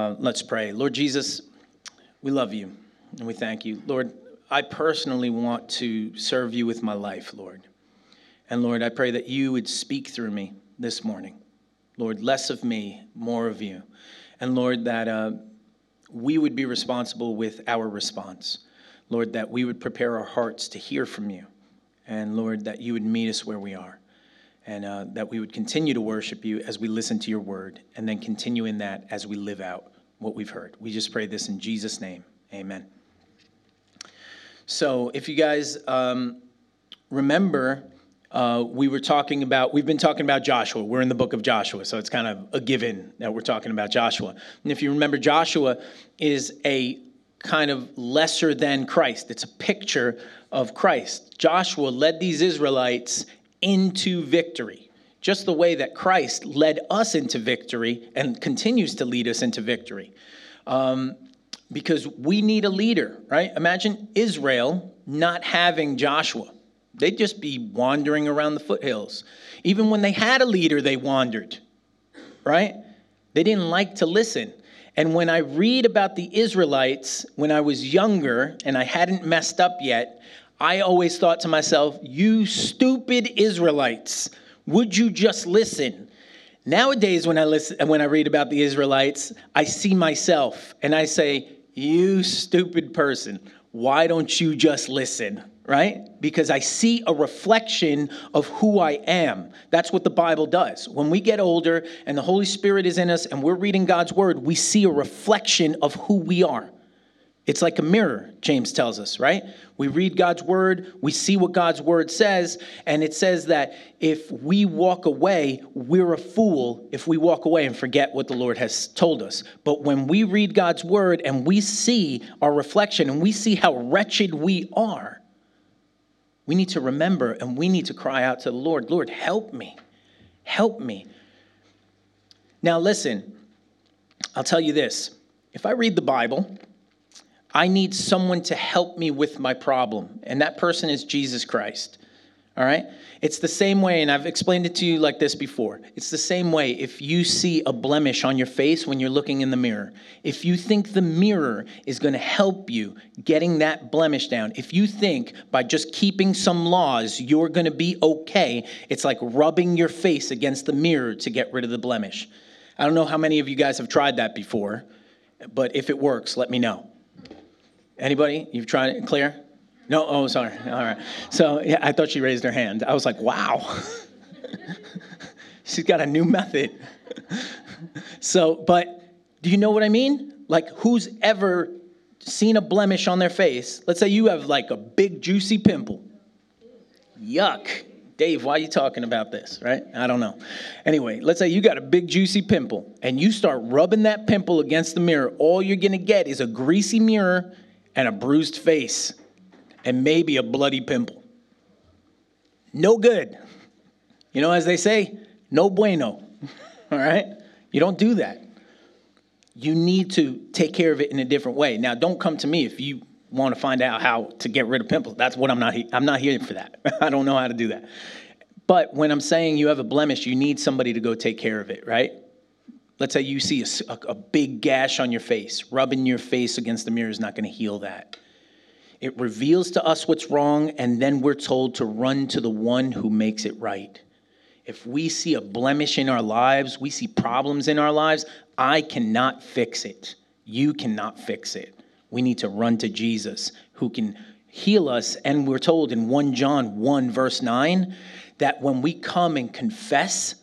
Uh, let's pray. Lord Jesus, we love you and we thank you. Lord, I personally want to serve you with my life, Lord. And Lord, I pray that you would speak through me this morning. Lord, less of me, more of you. And Lord, that uh, we would be responsible with our response. Lord, that we would prepare our hearts to hear from you. And Lord, that you would meet us where we are and uh, that we would continue to worship you as we listen to your word, and then continue in that as we live out what we've heard. We just pray this in Jesus' name. Amen. So, if you guys um, remember, uh, we were talking about, we've been talking about Joshua. We're in the book of Joshua, so it's kind of a given that we're talking about Joshua. And if you remember, Joshua is a kind of lesser than Christ, it's a picture of Christ. Joshua led these Israelites into victory, just the way that Christ led us into victory and continues to lead us into victory. Um, because we need a leader, right? Imagine Israel not having Joshua. They'd just be wandering around the foothills. Even when they had a leader, they wandered, right? They didn't like to listen. And when I read about the Israelites when I was younger and I hadn't messed up yet, I always thought to myself, you stupid Israelites, would you just listen? Nowadays, when I listen, when I read about the Israelites, I see myself and I say, you stupid person, why don't you just listen? Right? Because I see a reflection of who I am. That's what the Bible does. When we get older and the Holy Spirit is in us and we're reading God's word, we see a reflection of who we are. It's like a mirror, James tells us, right? We read God's word, we see what God's word says, and it says that if we walk away, we're a fool if we walk away and forget what the Lord has told us. But when we read God's word and we see our reflection and we see how wretched we are, we need to remember and we need to cry out to the Lord Lord, help me. Help me. Now, listen, I'll tell you this. If I read the Bible, I need someone to help me with my problem, and that person is Jesus Christ. All right? It's the same way, and I've explained it to you like this before. It's the same way if you see a blemish on your face when you're looking in the mirror. If you think the mirror is going to help you getting that blemish down, if you think by just keeping some laws you're going to be okay, it's like rubbing your face against the mirror to get rid of the blemish. I don't know how many of you guys have tried that before, but if it works, let me know. Anybody? You've tried it? Clear? No? Oh, sorry. All right. So, yeah, I thought she raised her hand. I was like, wow. She's got a new method. so, but do you know what I mean? Like, who's ever seen a blemish on their face? Let's say you have like a big, juicy pimple. Yuck. Dave, why are you talking about this, right? I don't know. Anyway, let's say you got a big juicy pimple and you start rubbing that pimple against the mirror. All you're going to get is a greasy mirror and a bruised face and maybe a bloody pimple. No good. You know, as they say, no bueno. All right? You don't do that. You need to take care of it in a different way. Now, don't come to me if you want to find out how to get rid of pimples. That's what I'm not I'm not here for that. I don't know how to do that. But when I'm saying you have a blemish, you need somebody to go take care of it, right? Let's say you see a, a, big gash on your face. Rubbing your face against the mirror is not going to heal that. It reveals to us what's wrong, and then we're told to run to the one who makes it right. If we see a blemish in our lives, we see problems in our lives, I cannot fix it. You cannot fix it. We need to run to Jesus who can heal us. And we're told in 1 John 1, verse 9, that when we come and confess,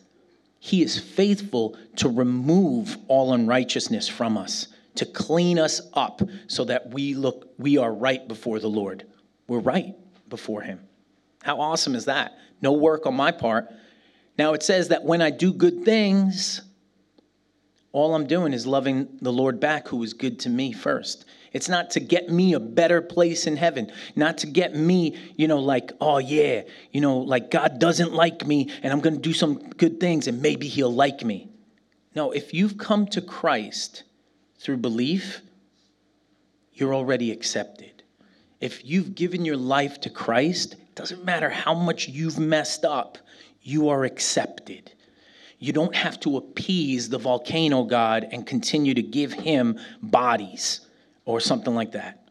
he is faithful to remove all unrighteousness from us, to clean us up so that we look we are right before the Lord. We're right before him. How awesome is that? No work on my part. Now it says that when I do good things, all I'm doing is loving the Lord back who was good to me first. It's not to get me a better place in heaven, not to get me, you know, like, oh yeah, you know, like God doesn't like me and I'm going to do some good things and maybe he'll like me. No, if you've come to Christ through belief, you're already accepted. If you've given your life to Christ, it doesn't matter how much you've messed up, you are accepted. You don't have to appease the volcano god and continue to give him bodies or something like that.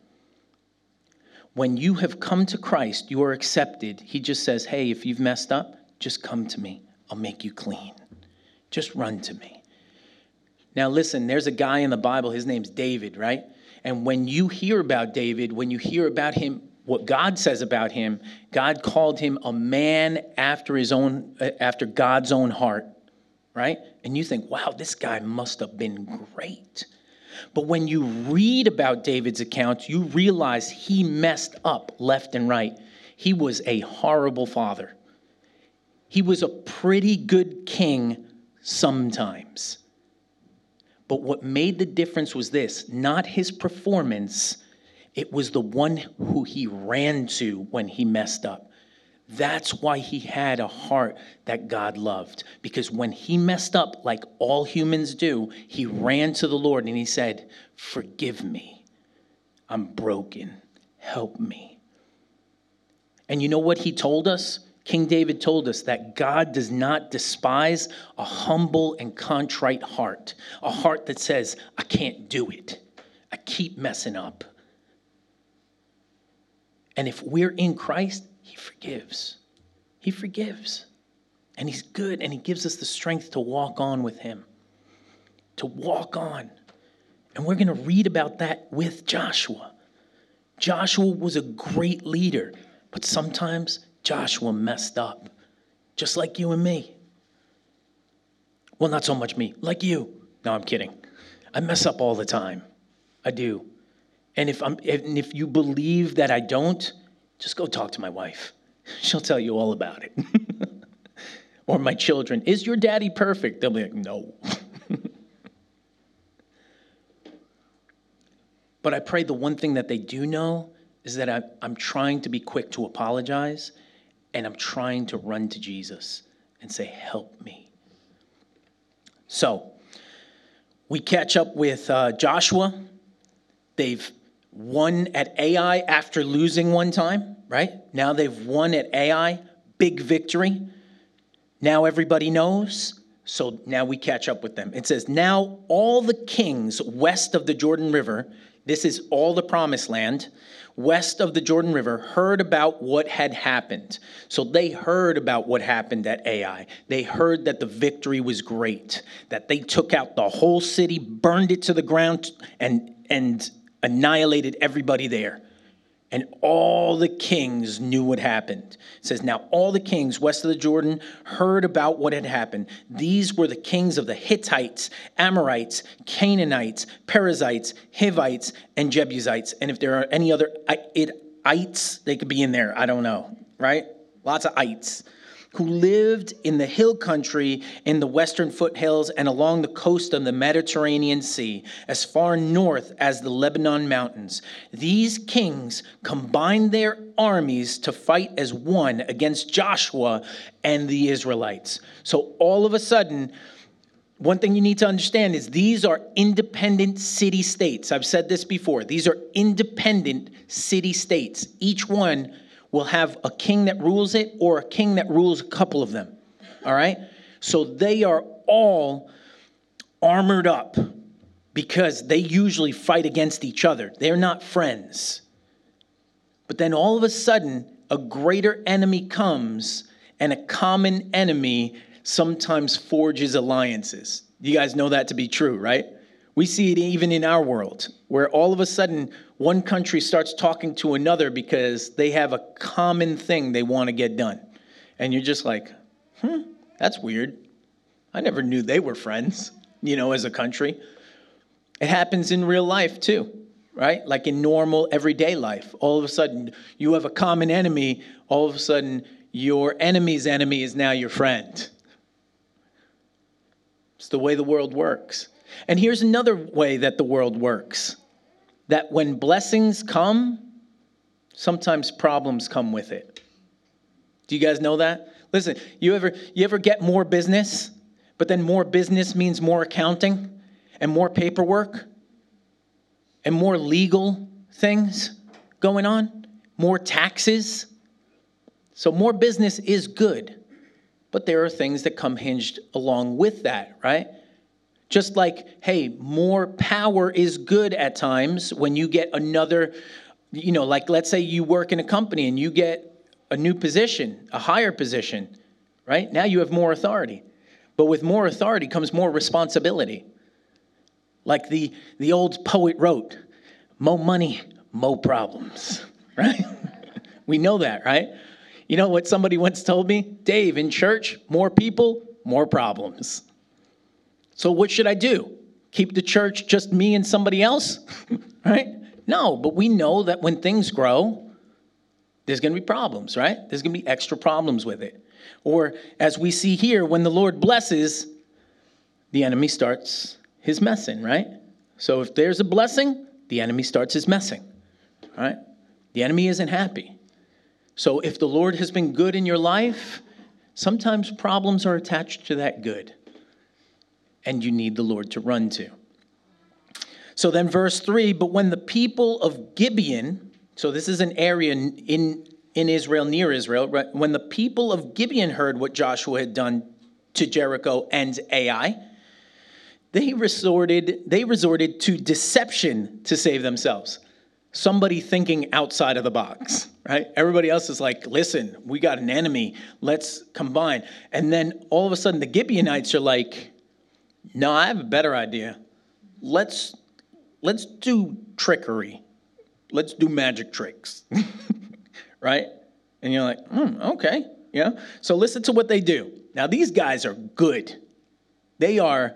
When you have come to Christ, you are accepted. He just says, Hey, if you've messed up, just come to me. I'll make you clean. Just run to me. Now, listen, there's a guy in the Bible, his name's David, right? And when you hear about David, when you hear about him, what God says about him, God called him a man after his own, uh, after God's own heart, right? And you think, wow, this guy must have been great. But when you read about David's account, you realize he messed up left and right. He was a horrible father. He was a pretty good king sometimes. But what made the difference was this not his performance, it was the one who he ran to when he messed up. That's why he had a heart that God loved. Because when he messed up, like all humans do, he ran to the Lord and he said, Forgive me. I'm broken. Help me. And you know what he told us? King David told us that God does not despise a humble and contrite heart, a heart that says, I can't do it, I keep messing up. And if we're in Christ, Forgives. He forgives. And He's good, and He gives us the strength to walk on with Him, to walk on. And we're going to read about that with Joshua. Joshua was a great leader, but sometimes Joshua messed up, just like you and me. Well, not so much me, like you. No, I'm kidding. I mess up all the time. I do. And if, I'm, and if you believe that I don't, just go talk to my wife. She'll tell you all about it. or my children. Is your daddy perfect? They'll be like, no. but I pray the one thing that they do know is that I, I'm trying to be quick to apologize and I'm trying to run to Jesus and say, Help me. So, we catch up with uh, Joshua. They've won at Ai after losing one time, right? Now they've won at Ai, big victory. Now everybody knows. So now we catch up with them. It says, Now all the kings west of the Jordan River, this is all the promised land, west of the Jordan River heard about what had happened. So they heard about what happened at Ai. They heard that the victory was great, that they took out the whole city, burned it to the ground, and, and annihilated everybody there and all the kings knew what happened. It says, Now all the kings west of the Jordan heard about what had happened. These were the kings of the Hittites, Amorites, Canaanites, Perizzites, Hivites, and Jebusites. And if there are any other ites, they could be in there. I don't know, right? Lots of ites who lived in the hill country in the western foothills and along the coast of the Mediterranean Sea, as far north as the Lebanon mountains. These kings combined their armies to fight as one against Joshua and the Israelites. So all of a sudden, one thing you need to understand is these are independent city states. I've said this before. These are independent city states. Each one will have a king that rules it or a king that rules a couple of them. All right? So they are all armored up because they usually fight against each other. They're not friends. But then all of a sudden, a greater enemy comes, and a common enemy sometimes forges alliances. You guys know that to be true, right? We see it even in our world, where all of a sudden one country starts talking to another because they have a common thing they want to get done. And you're just like, hmm, that's weird. I never knew they were friends, you know, as a country. It happens in real life too, right? Like in normal everyday life. All of a sudden, you have a common enemy. All of a sudden, your enemy's enemy is now your friend. It's the way the world works. And here's another way that the world works that when blessings come, sometimes problems come with it. Do you guys know that? Listen, you ever you ever get more business, but then more business means more accounting and more paperwork and more legal things going on, more taxes. So more business is good. but there are things that come hinged along with that, right? Just like, hey, more power is good at times when you get another, you know, like let's say you work in a company and you get a new position, a higher position, right? Now you have more authority. But with more authority comes more responsibility. Like the, the old poet wrote, more money, more problems, right? we know that, right? You know what somebody once told me? Dave, in church, more people, more problems. So what should I do? Keep the church just me and somebody else? right? No, but we know that when things grow, there's going to be problems, right? There's going to be extra problems with it. Or as we see here, when the Lord blesses, the enemy starts his messing, right? So if there's a blessing, the enemy starts his messing, right? The enemy isn't happy. So if the Lord has been good in your life, sometimes problems are attached to that good and you need the Lord to run to. So then, verse 3 But when the people of Gibeon, so this is an area in, in Israel, near Israel, right? when the people of Gibeon heard what Joshua had done to Jericho and Ai, they resorted, they resorted to deception to save themselves. Somebody thinking outside of the box, right? Everybody else is like, listen, we got an enemy, let's combine. And then all of a sudden, the Gibeonites are like, no, I have a better idea. Let's let's do trickery. Let's do magic tricks. right? And you're like, hmm, okay. Yeah. So listen to what they do. Now these guys are good. They are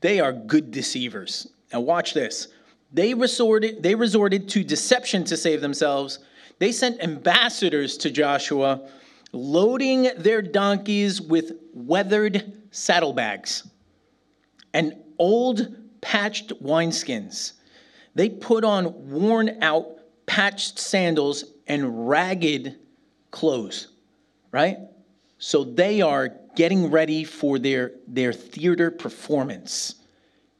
they are good deceivers. Now watch this. They resorted they resorted to deception to save themselves. They sent ambassadors to Joshua loading their donkeys with weathered saddlebags and old patched wineskins. They put on worn out patched sandals and ragged clothes, right? So they are getting ready for their, their theater performance.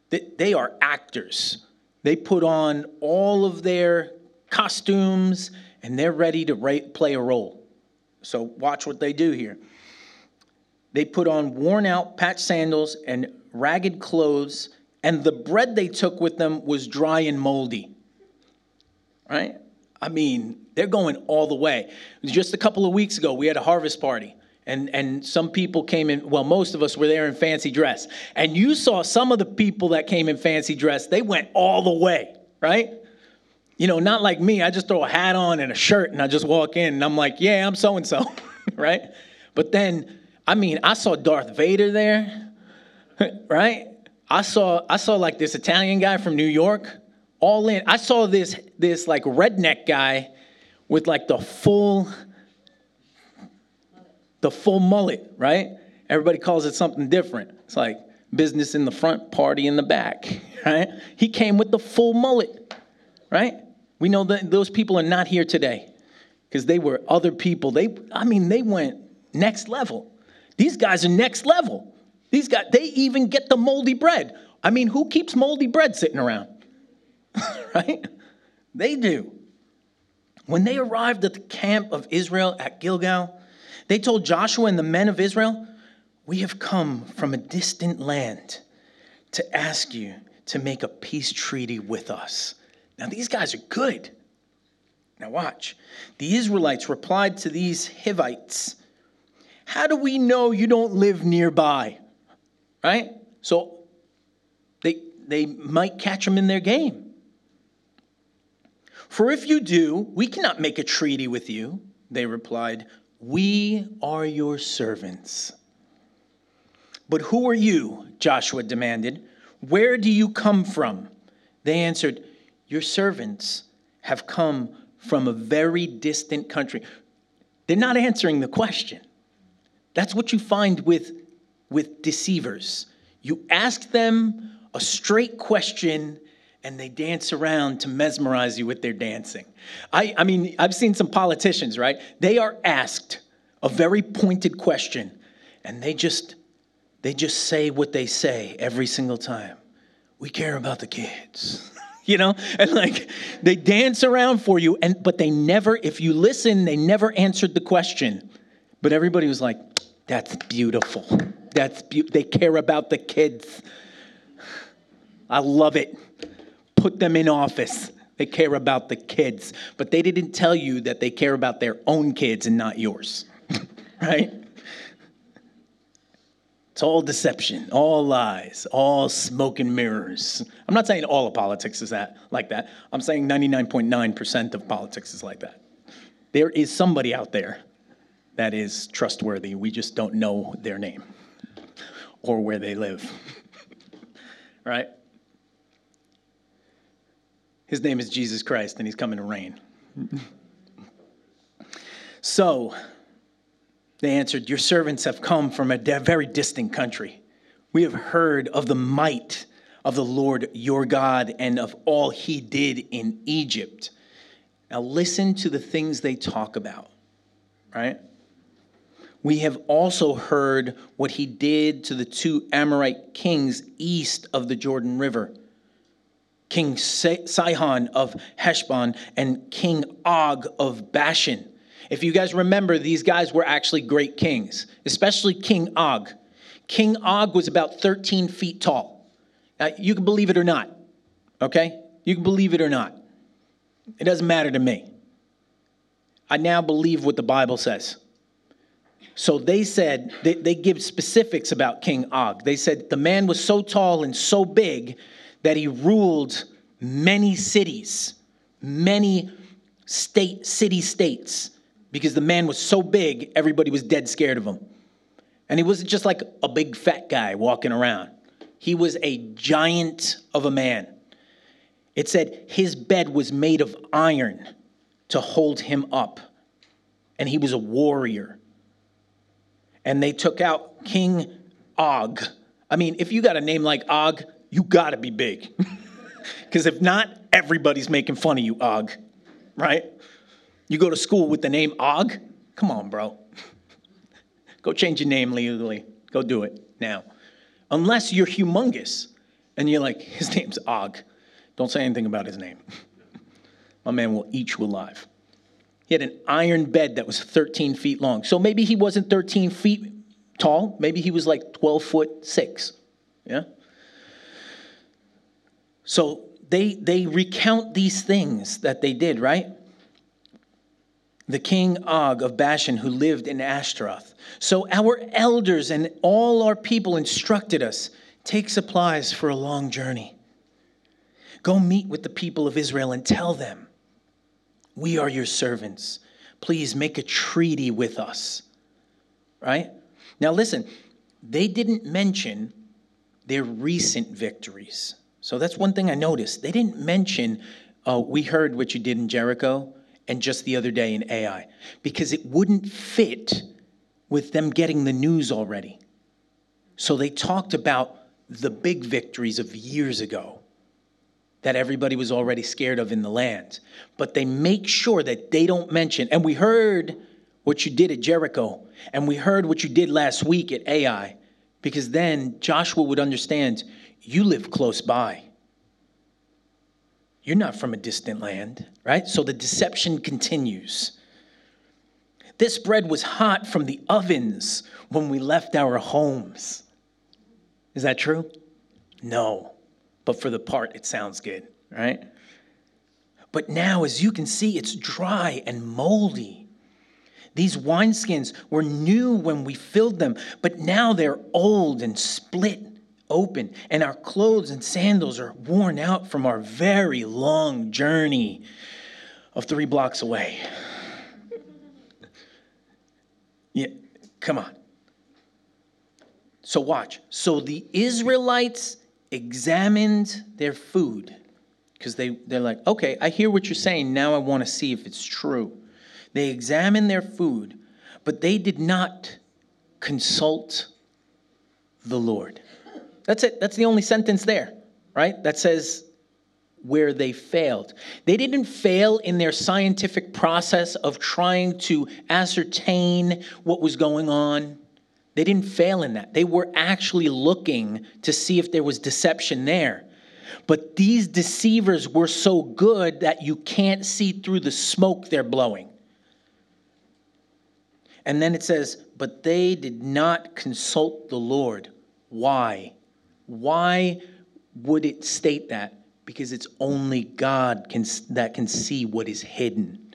They are actors. They put on all of their costumes and they're ready to play a role. So watch what they do here. They put on worn out patched sandals and ragged clothes, and the bread they took with them was dry and moldy. Right? I mean, they're going all the way. Just a couple of weeks ago, we had a harvest party. And, and some people came in, well, most of us were there in fancy dress. And you saw some of the people that came in fancy dress, they went all the way, right? You know, not like me. I just throw a hat on and a shirt and I just walk in and I'm like, yeah, I'm so and so, right? But then, I mean, I saw Darth Vader there. right? I saw I saw like this Italian guy from New York, all in. I saw this this like redneck guy with like the full the full mullet, right? Everybody calls it something different. It's like business in the front, party in the back, right? He came with the full mullet, right? We know that those people are not here today because they were other people. They, I mean, they went next level. These guys are next level. These guys, they even get the moldy bread. I mean, who keeps moldy bread sitting around? right? They do. When they arrived at the camp of Israel at Gilgal, they told Joshua and the men of Israel, We have come from a distant land to ask you to make a peace treaty with us. Now, these guys are good. Now, watch. The Israelites replied to these Hivites How do we know you don't live nearby? Right? So they, they might catch them in their game. For if you do, we cannot make a treaty with you. They replied, We are your servants. But who are you? Joshua demanded. Where do you come from? They answered, Your servants have come from a very distant country. They're not answering the question. That's what you find with with deceivers. You ask them a straight question and they dance around to mesmerize you with their dancing. I, I mean, I've seen some politicians, right? They are asked a very pointed question and they just they just say what they say every single time. We care about the kids. you know? And like they dance around for you and but they never if you listen, they never answered the question. But everybody was like, That's beautiful. That's be- they care about the kids. I love it. Put them in office. They care about the kids, but they didn't tell you that they care about their own kids and not yours. right? It's all deception, all lies, all smoke and mirrors. I'm not saying all of politics is that like that. I'm saying 99.9% of politics is like that. There is somebody out there that is trustworthy. We just don't know their name or where they live. right? His name is Jesus Christ, and he's coming to reign. so they answered, Your servants have come from a very distant country. We have heard of the might of the Lord your God and of all he did in Egypt. Now, listen to the things they talk about, right? We have also heard what he did to the two Amorite kings east of the Jordan River King Sihon of Heshbon and King Og of Bashan. If you guys remember, these guys were actually great kings, especially King Og. King Og was about 13 feet tall. Now, you can believe it or not, okay? You can believe it or not. It doesn't matter to me. I now believe what the Bible says. So they said, they, they give specifics about King Og. They said the man was so tall and so big that he ruled many cities, many state, city states, because the man was so big, everybody was dead scared of him. And he wasn't just like a big fat guy walking around, he was a giant of a man. It said his bed was made of iron to hold him up, and he was a warrior. And they took out King Og. I mean, if you got a name like Og, you gotta be big. Because if not, everybody's making fun of you, Og, right? You go to school with the name Og? Come on, bro. go change your name legally. Go do it now. Unless you're humongous and you're like, his name's Og. Don't say anything about his name. My man will eat you alive. He had an iron bed that was 13 feet long. So maybe he wasn't 13 feet tall. Maybe he was like 12 foot six. Yeah? So they, they recount these things that they did, right? The king Og of Bashan, who lived in Ashtaroth. So our elders and all our people instructed us take supplies for a long journey. Go meet with the people of Israel and tell them, We are your servants. Please make a treaty with us. Right? Now, listen, they didn't mention their recent victories. So that's one thing I noticed. They didn't mention, oh, we heard what you did in Jericho and just the other day in Ai, because it wouldn't fit with them getting the news already. So they talked about the big victories of years ago that everybody was already scared of in the land. But they make sure that they don't mention, and we heard what you did at Jericho, and we heard what you did last week at Ai, because then Joshua would understand you live close by. You're not from a distant land, right? So the deception continues. This bread was hot from the ovens when we left our homes. Is that true? No. But for the part, it sounds good, right? But now, as you can see, it's dry and moldy. These wineskins were new when we filled them, but now they're old and split open, and our clothes and sandals are worn out from our very long journey of three blocks away. Yeah, come on. So, watch. So the Israelites examined their food because they, they're like, okay, I hear what you're saying. Now I want to see if it's true. They examined their food, but they did not consult the Lord. That's it. That's the only sentence there, right? That says where they failed. They didn't fail in their scientific process of trying to ascertain what was going on. They didn't fail in that. They were actually looking to see if there was deception there. But these deceivers were so good that you can't see through the smoke they're blowing. And then it says, But they did not consult the Lord. Why? Why would it state that? Because it's only God can, that can see what is hidden.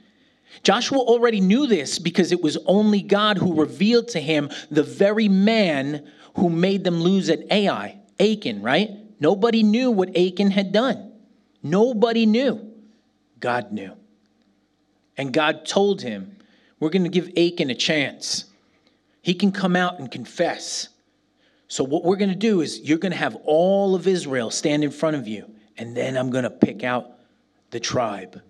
Joshua already knew this because it was only God who revealed to him the very man who made them lose at Ai, Achan, right? Nobody knew what Achan had done. Nobody knew. God knew. And God told him, We're going to give Achan a chance. He can come out and confess. So, what we're going to do is, you're going to have all of Israel stand in front of you, and then I'm going to pick out the tribe.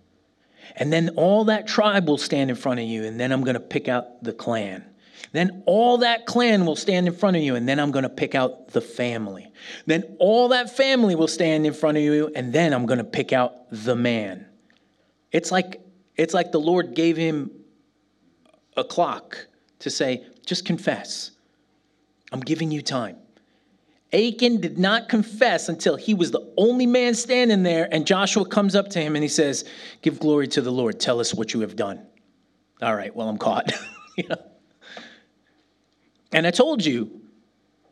And then all that tribe will stand in front of you, and then I'm going to pick out the clan. Then all that clan will stand in front of you, and then I'm going to pick out the family. Then all that family will stand in front of you, and then I'm going to pick out the man. It's like it's like the Lord gave him a clock to say, just confess. I'm giving you time. Achan did not confess until he was the only man standing there, and Joshua comes up to him and he says, Give glory to the Lord. Tell us what you have done. All right, well, I'm caught. you know? And I told you,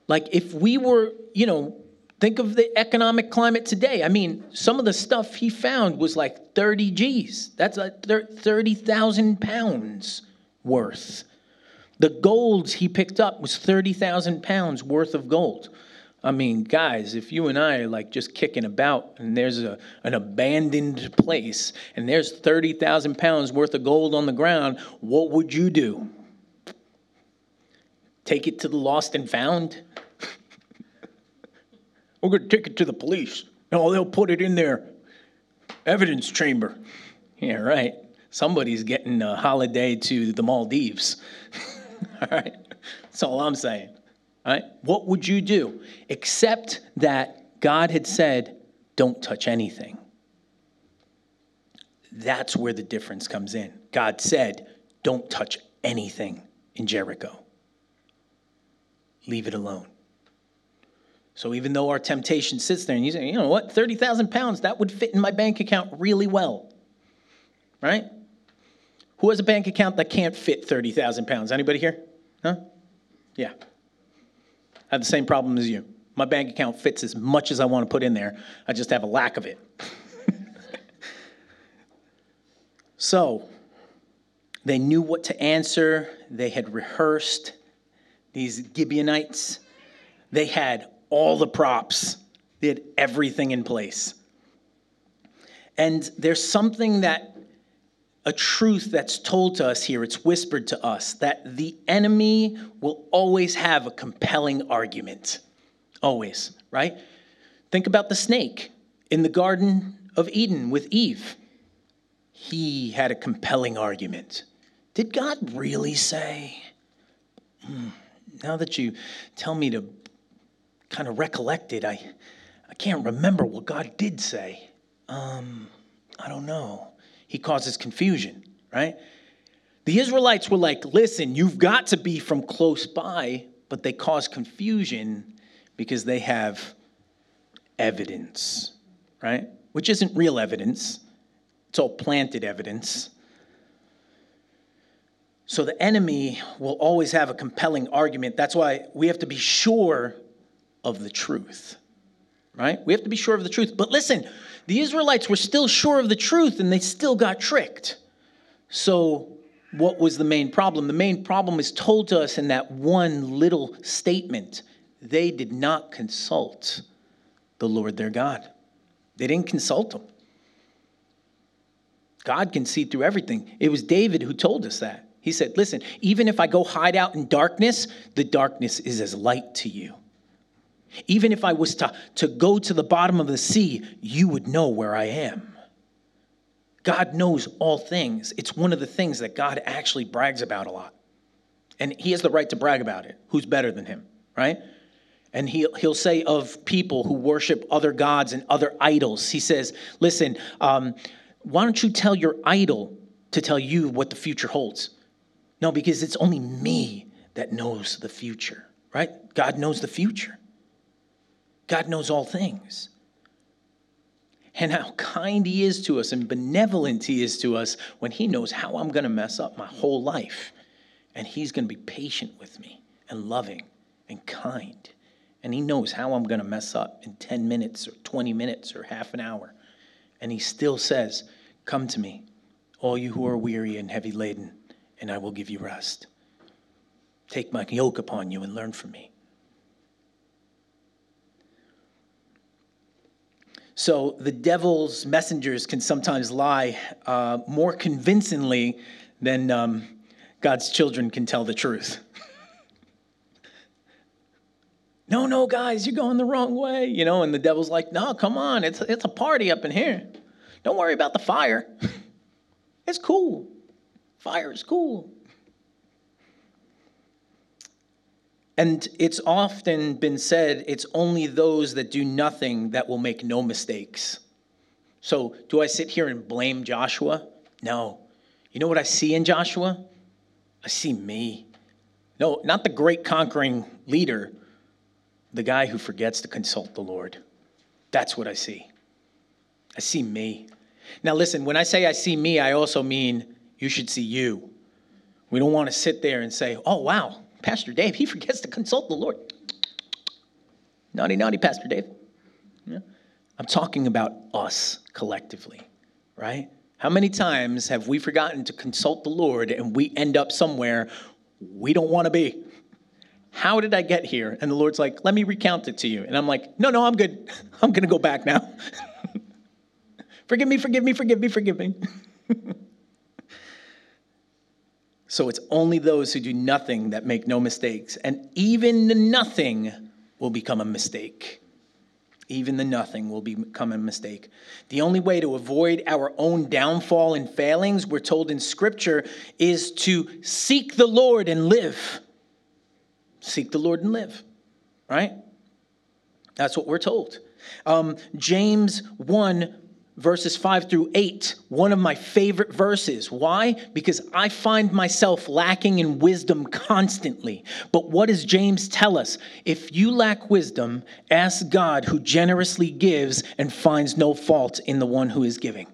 like, if we were, you know, think of the economic climate today. I mean, some of the stuff he found was like 30 G's. That's like 30,000 pounds worth. The gold he picked up was 30,000 pounds worth of gold. I mean, guys, if you and I are like just kicking about and there's a, an abandoned place and there's 30,000 pounds worth of gold on the ground, what would you do? Take it to the lost and found? We're going to take it to the police. No, they'll put it in their evidence chamber. Yeah, right. Somebody's getting a holiday to the Maldives. all right. That's all I'm saying. Right. What would you do? Except that God had said, don't touch anything. That's where the difference comes in. God said, don't touch anything in Jericho. Leave it alone. So even though our temptation sits there and you say, you know what, 30,000 pounds, that would fit in my bank account really well. Right? Who has a bank account that can't fit 30,000 pounds? Anybody here? Huh? Yeah. I have the same problem as you. My bank account fits as much as I want to put in there, I just have a lack of it. so, they knew what to answer, they had rehearsed. These Gibeonites, they had all the props, they had everything in place. And there's something that a truth that's told to us here, it's whispered to us that the enemy will always have a compelling argument. Always, right? Think about the snake in the Garden of Eden with Eve. He had a compelling argument. Did God really say? Hmm, now that you tell me to kind of recollect it, I, I can't remember what God did say. Um, I don't know he causes confusion, right? The Israelites were like, listen, you've got to be from close by, but they cause confusion because they have evidence, right? Which isn't real evidence, it's all planted evidence. So the enemy will always have a compelling argument. That's why we have to be sure of the truth, right? We have to be sure of the truth. But listen, the Israelites were still sure of the truth and they still got tricked. So, what was the main problem? The main problem is told to us in that one little statement. They did not consult the Lord their God, they didn't consult him. God can see through everything. It was David who told us that. He said, Listen, even if I go hide out in darkness, the darkness is as light to you. Even if I was to, to go to the bottom of the sea, you would know where I am. God knows all things. It's one of the things that God actually brags about a lot. And he has the right to brag about it. Who's better than him, right? And he'll, he'll say of people who worship other gods and other idols, he says, Listen, um, why don't you tell your idol to tell you what the future holds? No, because it's only me that knows the future, right? God knows the future. God knows all things. And how kind He is to us and benevolent He is to us when He knows how I'm going to mess up my whole life. and He's going to be patient with me and loving and kind. And He knows how I'm going to mess up in 10 minutes or 20 minutes or half an hour. And He still says, Come to me, all you who are weary and heavy laden, and I will give you rest. Take my yoke upon you and learn from me. So the devil's messengers can sometimes lie uh, more convincingly than um, God's children can tell the truth. no, no, guys, you're going the wrong way, you know. And the devil's like, no, come on, it's it's a party up in here. Don't worry about the fire. it's cool. Fire is cool. And it's often been said it's only those that do nothing that will make no mistakes. So, do I sit here and blame Joshua? No. You know what I see in Joshua? I see me. No, not the great conquering leader, the guy who forgets to consult the Lord. That's what I see. I see me. Now, listen, when I say I see me, I also mean you should see you. We don't want to sit there and say, oh, wow, Pastor Dave, he forgets to consult the Lord. Naughty, naughty, Pastor Dave. Yeah. I'm talking about us collectively, right? How many times have we forgotten to consult the Lord and we end up somewhere we don't want to be? How did I get here? And the Lord's like, let me recount it to you. And I'm like, no, no, I'm good. I'm going to go back now. forgive me, forgive me, forgive me, forgive me. So it's only those who do nothing that make no mistakes. And even the nothing will become a mistake. Even the nothing will become a mistake. The only way to avoid our own downfall and failings, we're told in Scripture, is to seek the Lord and live. Seek the Lord and live, right? That's what we're told. Um, James 1 verses 5 through 8, one of my favorite verses. Why? Because I find myself lacking in wisdom constantly. But what does James tell us? If you lack wisdom, ask God who generously gives and finds no fault in the one who is giving,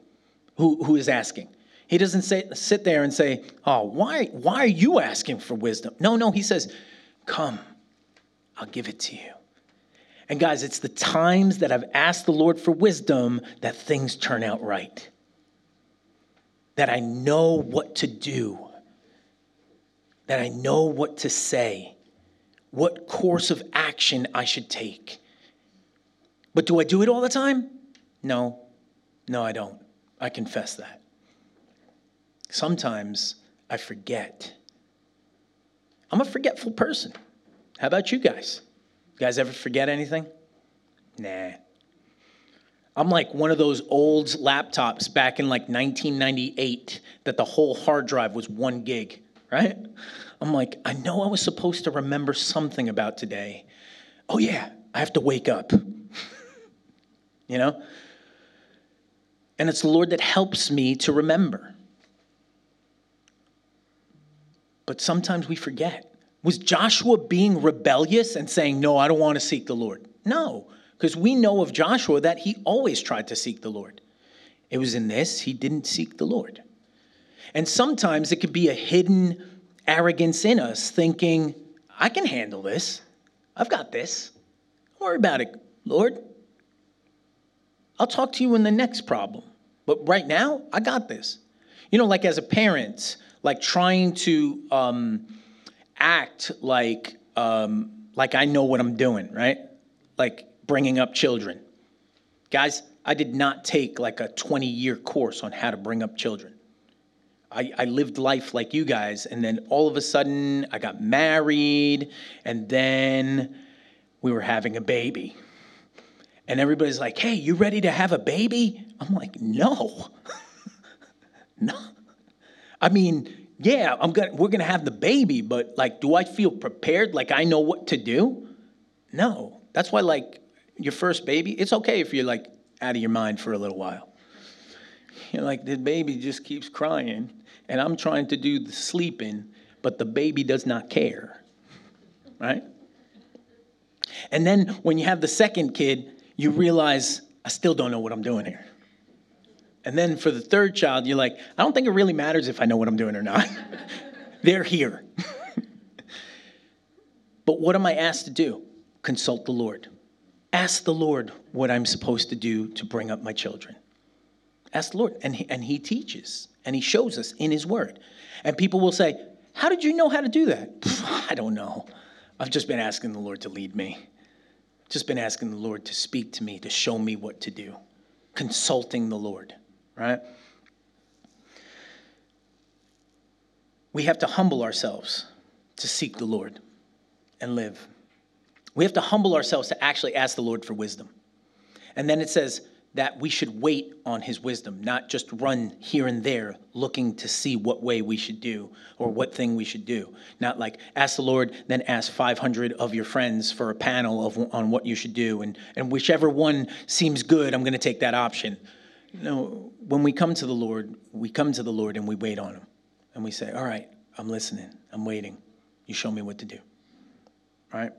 who, who is asking. He doesn't say, sit there and say, Oh, why, why are you asking for wisdom? No, no, he says, Come, I'll give it to you. And guys, it's the times that I've asked the Lord for wisdom that things turn out right. That I know what to do. That I know what to say. What course of action I should take. But do I do it all the time? No. No, I don't. I confess that. Sometimes I forget. I'm a forgetful person. How about you guys? Guys ever forget anything? Nah. I'm like one of those old laptops back in like 1998 that the whole hard drive was one gig, right? I'm like, I know I was supposed to remember something about today. Oh, yeah, I have to wake up. you know? And it's the Lord that helps me to remember. But sometimes we forget. Was Joshua being rebellious and saying, No, I don't want to seek the Lord? No, because we know of Joshua that he always tried to seek the Lord. It was in this, he didn't seek the Lord. And sometimes it could be a hidden arrogance in us, thinking, I can handle this. I've got this. Don't worry about it, Lord. I'll talk to you in the next problem. But right now, I got this. You know, like as a parent, like trying to um, act like um, like I know what I'm doing, right? Like bringing up children. Guys, I did not take like a 20 year course on how to bring up children. I, I lived life like you guys, and then all of a sudden I got married, and then we were having a baby. And everybody's like, hey, you ready to have a baby? I'm like, no. no. I mean, yeah, I'm gonna we're gonna have the baby, but like, do I feel prepared? Like I know what to do? No. That's why, like, your first baby, it's okay if you're like out of your mind for a little while. You're like, the baby just keeps crying, and I'm trying to do the sleeping, but the baby does not care. Right? And then when you have the second kid, you realize, I still don't know what I'm doing here. And then for the third child, you're like, I don't think it really matters if I know what I'm doing or not. They're here. But what am I asked to do? Consult the Lord. Ask the Lord what I'm supposed to do to bring up my children. Ask the Lord. And he, and he teaches and He shows us in His Word. And people will say, How did you know how to do that? I don't know. I've just been asking the Lord to lead me, just been asking the Lord to speak to me, to show me what to do, consulting the Lord, right? We have to humble ourselves to seek the Lord and live. We have to humble ourselves to actually ask the Lord for wisdom. And then it says, that we should wait on his wisdom, not just run here and there looking to see what way we should do or what thing we should do. Not like ask the Lord, then ask 500 of your friends for a panel of, on what you should do, and, and whichever one seems good, I'm going to take that option. No, when we come to the Lord, we come to the Lord and we wait on him. And we say, All right, I'm listening, I'm waiting. You show me what to do. All right?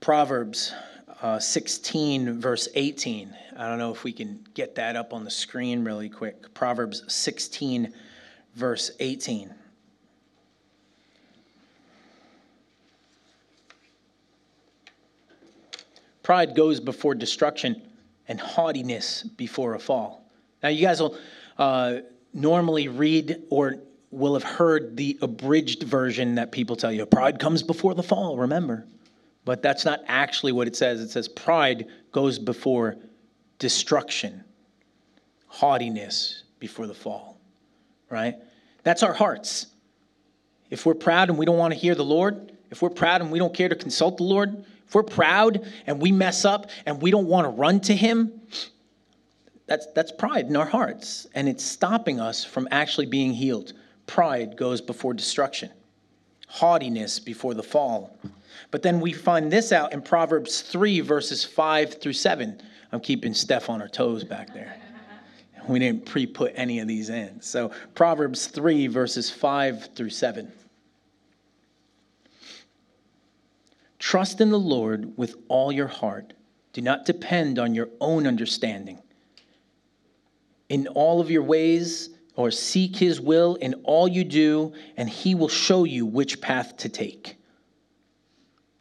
Proverbs uh, 16, verse 18. I don't know if we can get that up on the screen really quick. Proverbs 16, verse 18. Pride goes before destruction, and haughtiness before a fall. Now, you guys will uh, normally read or will have heard the abridged version that people tell you pride comes before the fall, remember but that's not actually what it says. It says pride goes before destruction, haughtiness before the fall, right? That's our hearts. If we're proud and we don't want to hear the Lord, if we're proud and we don't care to consult the Lord, if we're proud and we mess up and we don't want to run to Him, that's, that's pride in our hearts, and it's stopping us from actually being healed. Pride goes before destruction, haughtiness before the fall. But then we find this out in Proverbs 3, verses 5 through 7. I'm keeping Steph on her toes back there. We didn't pre put any of these in. So, Proverbs 3, verses 5 through 7. Trust in the Lord with all your heart. Do not depend on your own understanding. In all of your ways, or seek his will in all you do, and he will show you which path to take.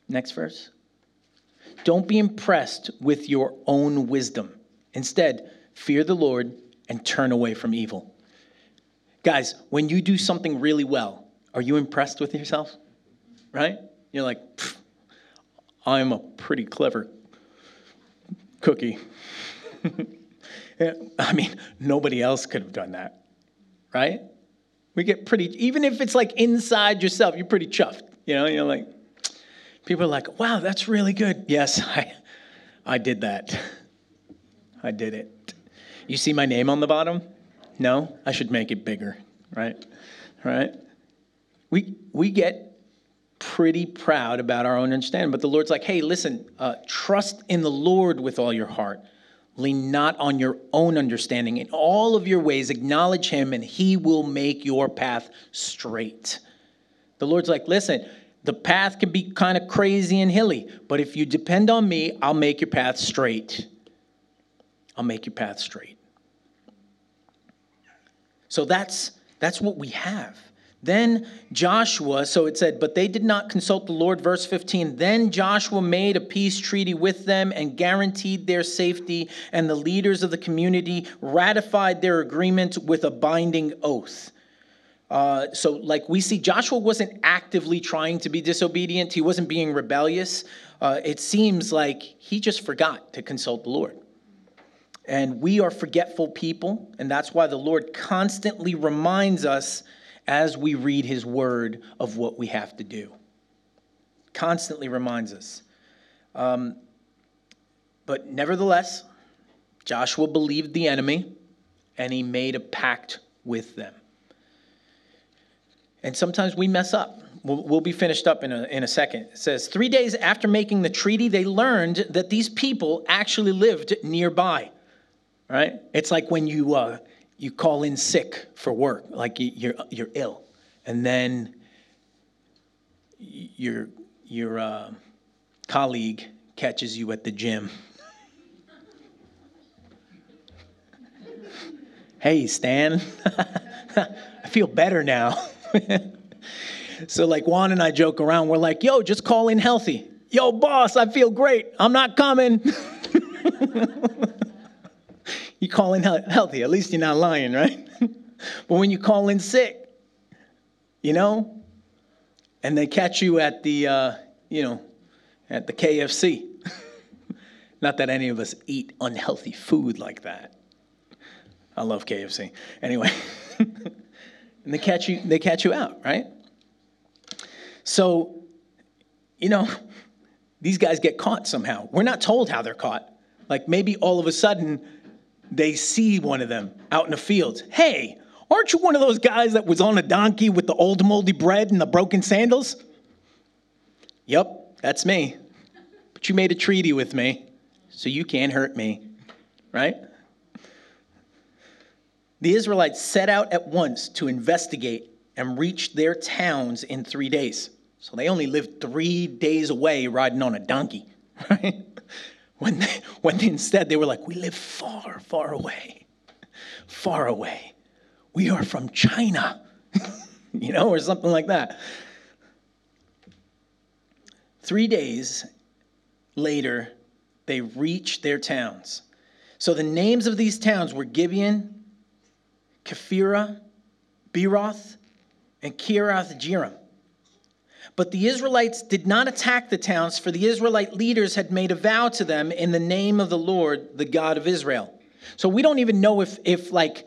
Next verse. Don't be impressed with your own wisdom. Instead, fear the Lord and turn away from evil. Guys, when you do something really well, are you impressed with yourself? Right? You're like, I'm a pretty clever cookie. I mean, nobody else could have done that, right? We get pretty, even if it's like inside yourself, you're pretty chuffed. You know, you're like, People are like, wow, that's really good. Yes, I, I did that. I did it. You see my name on the bottom? No, I should make it bigger, right? Right? We, we get pretty proud about our own understanding, but the Lord's like, hey, listen, uh, trust in the Lord with all your heart. Lean not on your own understanding. In all of your ways, acknowledge Him, and He will make your path straight. The Lord's like, listen, the path can be kind of crazy and hilly, but if you depend on me, I'll make your path straight. I'll make your path straight. So that's that's what we have. Then Joshua, so it said, but they did not consult the Lord, verse 15. Then Joshua made a peace treaty with them and guaranteed their safety, and the leaders of the community ratified their agreement with a binding oath. Uh, so, like we see, Joshua wasn't actively trying to be disobedient, he wasn't being rebellious. Uh, it seems like he just forgot to consult the Lord. And we are forgetful people, and that's why the Lord constantly reminds us as we read his word of what we have to do. Constantly reminds us. Um, but nevertheless, Joshua believed the enemy and he made a pact with them. And sometimes we mess up. We'll, we'll, be finished up in a, in a second. It says, Three days after making the treaty, they learned that these people actually lived nearby. Right? It's like when you, uh, you call in sick for work, like you're, you're ill, and then your, your uh, colleague catches you at the gym. hey, Stan, I feel better now. so like Juan and I joke around. We're like, "Yo, just call in healthy." Yo, boss, I feel great. I'm not coming. You call in healthy. At least you're not lying, right? but when you call in sick, you know, and they catch you at the, uh, you know, at the KFC. not that any of us eat unhealthy food like that. I love KFC. Anyway, and they catch you. They catch you out, right? So, you know, these guys get caught somehow. We're not told how they're caught. Like maybe all of a sudden they see one of them out in the fields. Hey, aren't you one of those guys that was on a donkey with the old moldy bread and the broken sandals? Yep, that's me. But you made a treaty with me, so you can't hurt me, right? The Israelites set out at once to investigate and reached their towns in three days. So they only lived three days away riding on a donkey, right? When, they, when instead they were like, we live far, far away, far away. We are from China, you know, or something like that. Three days later, they reached their towns. So the names of these towns were Gibeon, Kephirah, Beeroth, and Kiriath Jearim. But the Israelites did not attack the towns, for the Israelite leaders had made a vow to them in the name of the Lord, the God of Israel. So we don't even know if, if like,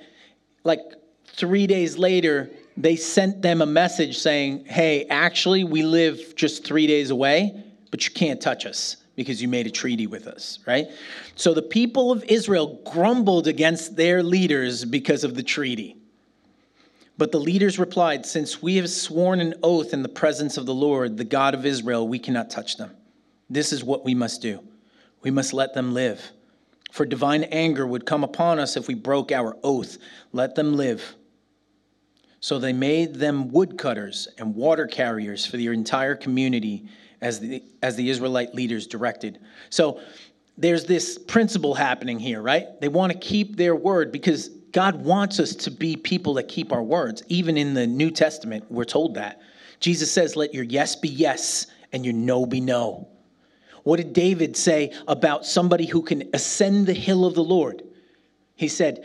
like three days later, they sent them a message saying, hey, actually, we live just three days away, but you can't touch us because you made a treaty with us, right? So the people of Israel grumbled against their leaders because of the treaty. But the leaders replied, Since we have sworn an oath in the presence of the Lord, the God of Israel, we cannot touch them. This is what we must do. We must let them live. For divine anger would come upon us if we broke our oath. Let them live. So they made them woodcutters and water carriers for the entire community as the, as the Israelite leaders directed. So there's this principle happening here, right? They want to keep their word because God wants us to be people that keep our words. Even in the New Testament, we're told that. Jesus says, Let your yes be yes and your no be no. What did David say about somebody who can ascend the hill of the Lord? He said,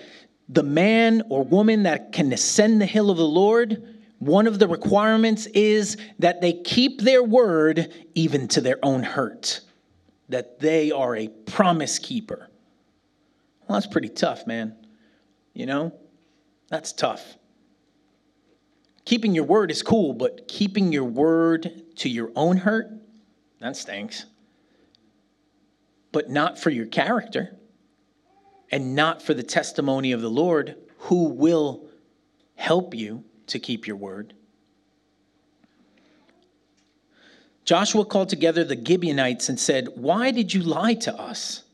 The man or woman that can ascend the hill of the Lord, one of the requirements is that they keep their word even to their own hurt, that they are a promise keeper. Well, that's pretty tough, man. You know, that's tough. Keeping your word is cool, but keeping your word to your own hurt, that stinks. But not for your character and not for the testimony of the Lord who will help you to keep your word. Joshua called together the Gibeonites and said, Why did you lie to us?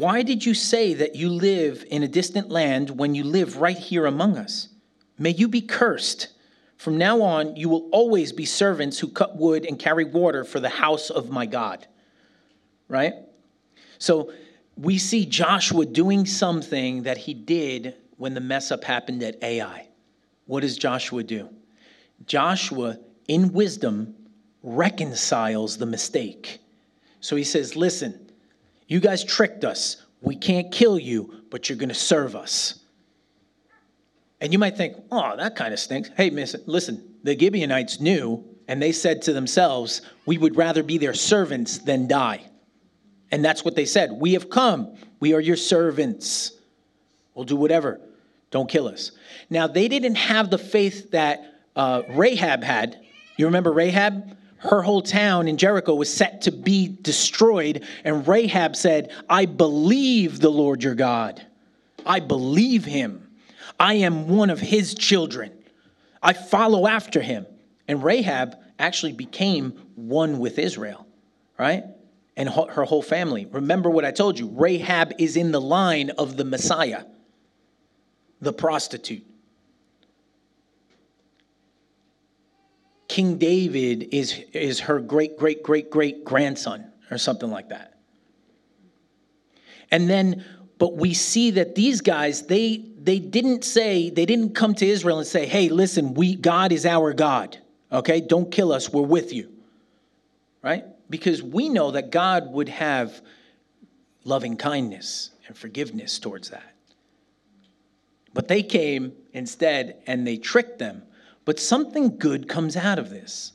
Why did you say that you live in a distant land when you live right here among us? May you be cursed. From now on, you will always be servants who cut wood and carry water for the house of my God. Right? So we see Joshua doing something that he did when the mess up happened at Ai. What does Joshua do? Joshua, in wisdom, reconciles the mistake. So he says, Listen, you guys tricked us. We can't kill you, but you're going to serve us. And you might think, oh, that kind of stinks. Hey, miss, listen, the Gibeonites knew, and they said to themselves, we would rather be their servants than die. And that's what they said. We have come. We are your servants. We'll do whatever. Don't kill us. Now, they didn't have the faith that uh, Rahab had. You remember Rahab? Her whole town in Jericho was set to be destroyed. And Rahab said, I believe the Lord your God. I believe him. I am one of his children. I follow after him. And Rahab actually became one with Israel, right? And her whole family. Remember what I told you Rahab is in the line of the Messiah, the prostitute. King David is, is her great, great, great, great grandson or something like that. And then, but we see that these guys, they, they didn't say, they didn't come to Israel and say, hey, listen, we, God is our God. Okay? Don't kill us. We're with you. Right? Because we know that God would have loving kindness and forgiveness towards that. But they came instead and they tricked them. But something good comes out of this.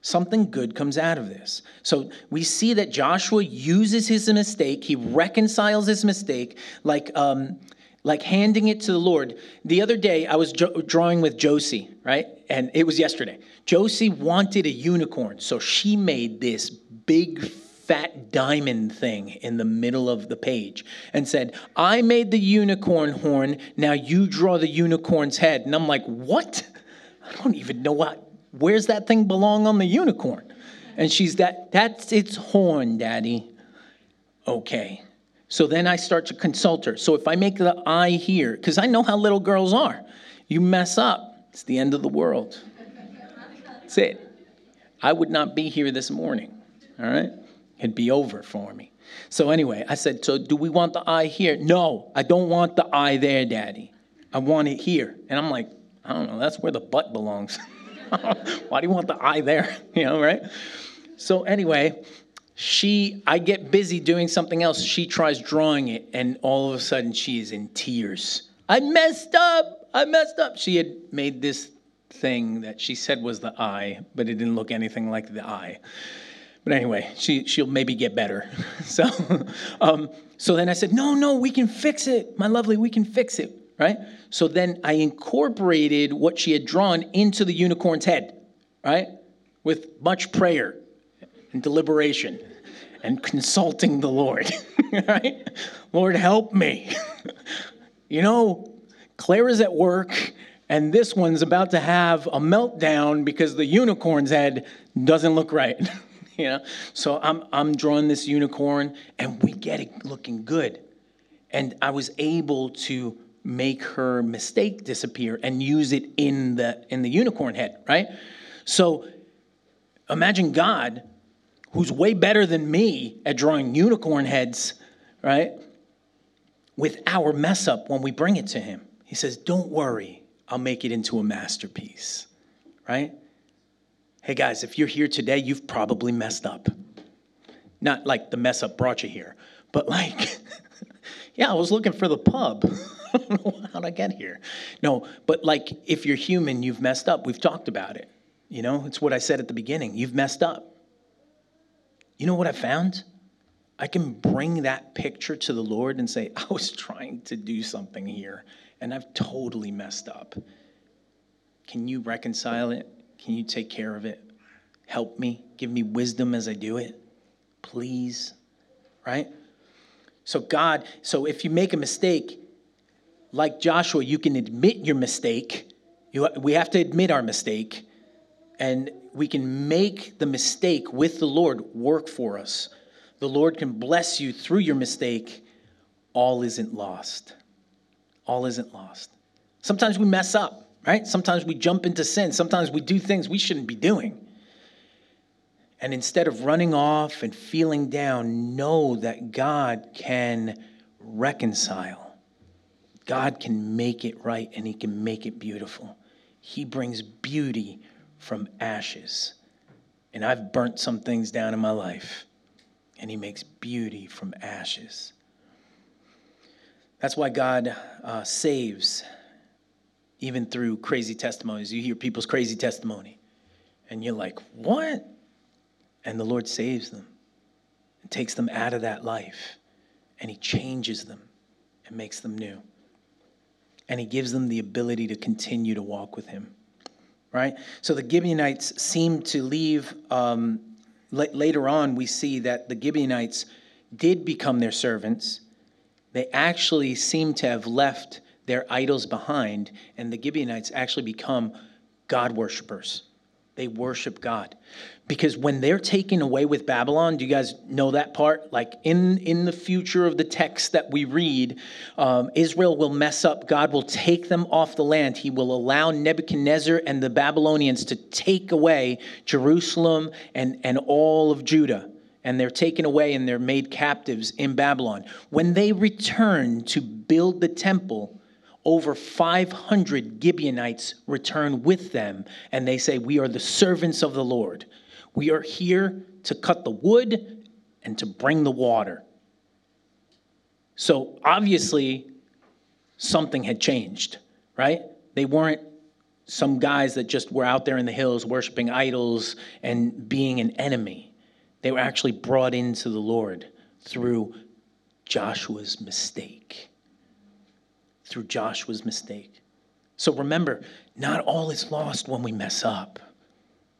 Something good comes out of this. So we see that Joshua uses his mistake, he reconciles his mistake, like, um, like handing it to the Lord. The other day, I was jo- drawing with Josie, right? And it was yesterday. Josie wanted a unicorn, so she made this big fat diamond thing in the middle of the page and said, I made the unicorn horn, now you draw the unicorn's head. And I'm like, what? I don't even know what, where's that thing belong on the unicorn? And she's that, that's its horn, daddy. Okay. So then I start to consult her. So if I make the eye here, because I know how little girls are, you mess up, it's the end of the world. That's it. I would not be here this morning. All right? It'd be over for me. So anyway, I said, So do we want the eye here? No, I don't want the eye there, Daddy. I want it here. And I'm like, I don't know, that's where the butt belongs. Why do you want the eye there? You know, right? So anyway, she I get busy doing something else. She tries drawing it, and all of a sudden she is in tears. I messed up. I messed up. She had made this thing that she said was the eye, but it didn't look anything like the eye. But anyway, she, she'll maybe get better. So, um, so then I said, no, no, we can fix it. My lovely, we can fix it, right? So then I incorporated what she had drawn into the unicorn's head, right? With much prayer and deliberation and consulting the Lord, right? Lord, help me. you know, Claire is at work and this one's about to have a meltdown because the unicorn's head doesn't look right. you know? So I'm, I'm drawing this unicorn and we get it looking good. And I was able to make her mistake disappear and use it in the in the unicorn head, right? So imagine God, who's way better than me at drawing unicorn heads, right? With our mess up when we bring it to him. He says, Don't worry, I'll make it into a masterpiece, right? Hey guys, if you're here today, you've probably messed up. Not like the mess up brought you here, but like, yeah, I was looking for the pub. I don't know how'd I get here. No, but like, if you're human, you've messed up. We've talked about it. You know, it's what I said at the beginning. You've messed up. You know what I found? I can bring that picture to the Lord and say, I was trying to do something here and I've totally messed up. Can you reconcile it? Can you take care of it? Help me. Give me wisdom as I do it. Please. Right? So, God, so if you make a mistake, like Joshua, you can admit your mistake. You, we have to admit our mistake, and we can make the mistake with the Lord work for us. The Lord can bless you through your mistake. All isn't lost. All isn't lost. Sometimes we mess up right? Sometimes we jump into sin. Sometimes we do things we shouldn't be doing. And instead of running off and feeling down, know that God can reconcile. God can make it right and He can make it beautiful. He brings beauty from ashes. And I've burnt some things down in my life, and He makes beauty from ashes. That's why God uh, saves even through crazy testimonies. You hear people's crazy testimony, and you're like, what? And the Lord saves them and takes them out of that life, and He changes them and makes them new. And He gives them the ability to continue to walk with Him. Right? So the Gibeonites seem to leave. Um, later on, we see that the Gibeonites did become their servants. They actually seem to have left their idols behind, and the Gibeonites actually become God worshippers. They worship God. Because when they're taken away with Babylon, do you guys know that part? Like in, in the future of the text that we read, um, Israel will mess up. God will take them off the land. He will allow Nebuchadnezzar and the Babylonians to take away Jerusalem and, and all of Judah and they're taken away and they're made captives in Babylon. When they return to build the temple, over 500 Gibeonites return with them, and they say, We are the servants of the Lord. We are here to cut the wood and to bring the water. So obviously, something had changed, right? They weren't some guys that just were out there in the hills worshiping idols and being an enemy. They were actually brought into the Lord through Joshua's mistake. Through Joshua's mistake. So remember, not all is lost when we mess up.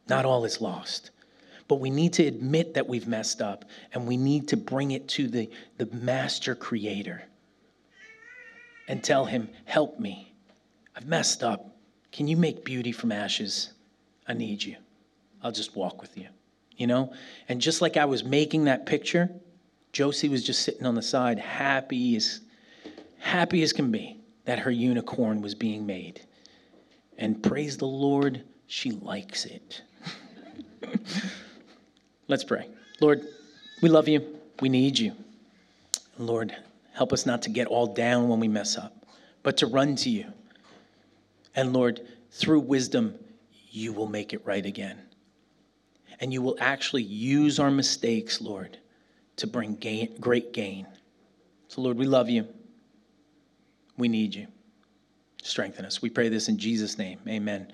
Not all is lost. But we need to admit that we've messed up and we need to bring it to the, the master creator and tell him, Help me. I've messed up. Can you make beauty from ashes? I need you. I'll just walk with you. You know? And just like I was making that picture, Josie was just sitting on the side, happy as happy as can be that her unicorn was being made. And praise the Lord, she likes it. Let's pray. Lord, we love you. We need you. Lord, help us not to get all down when we mess up, but to run to you. And Lord, through wisdom, you will make it right again. And you will actually use our mistakes, Lord, to bring gain, great gain. So, Lord, we love you. We need you. Strengthen us. We pray this in Jesus' name. Amen.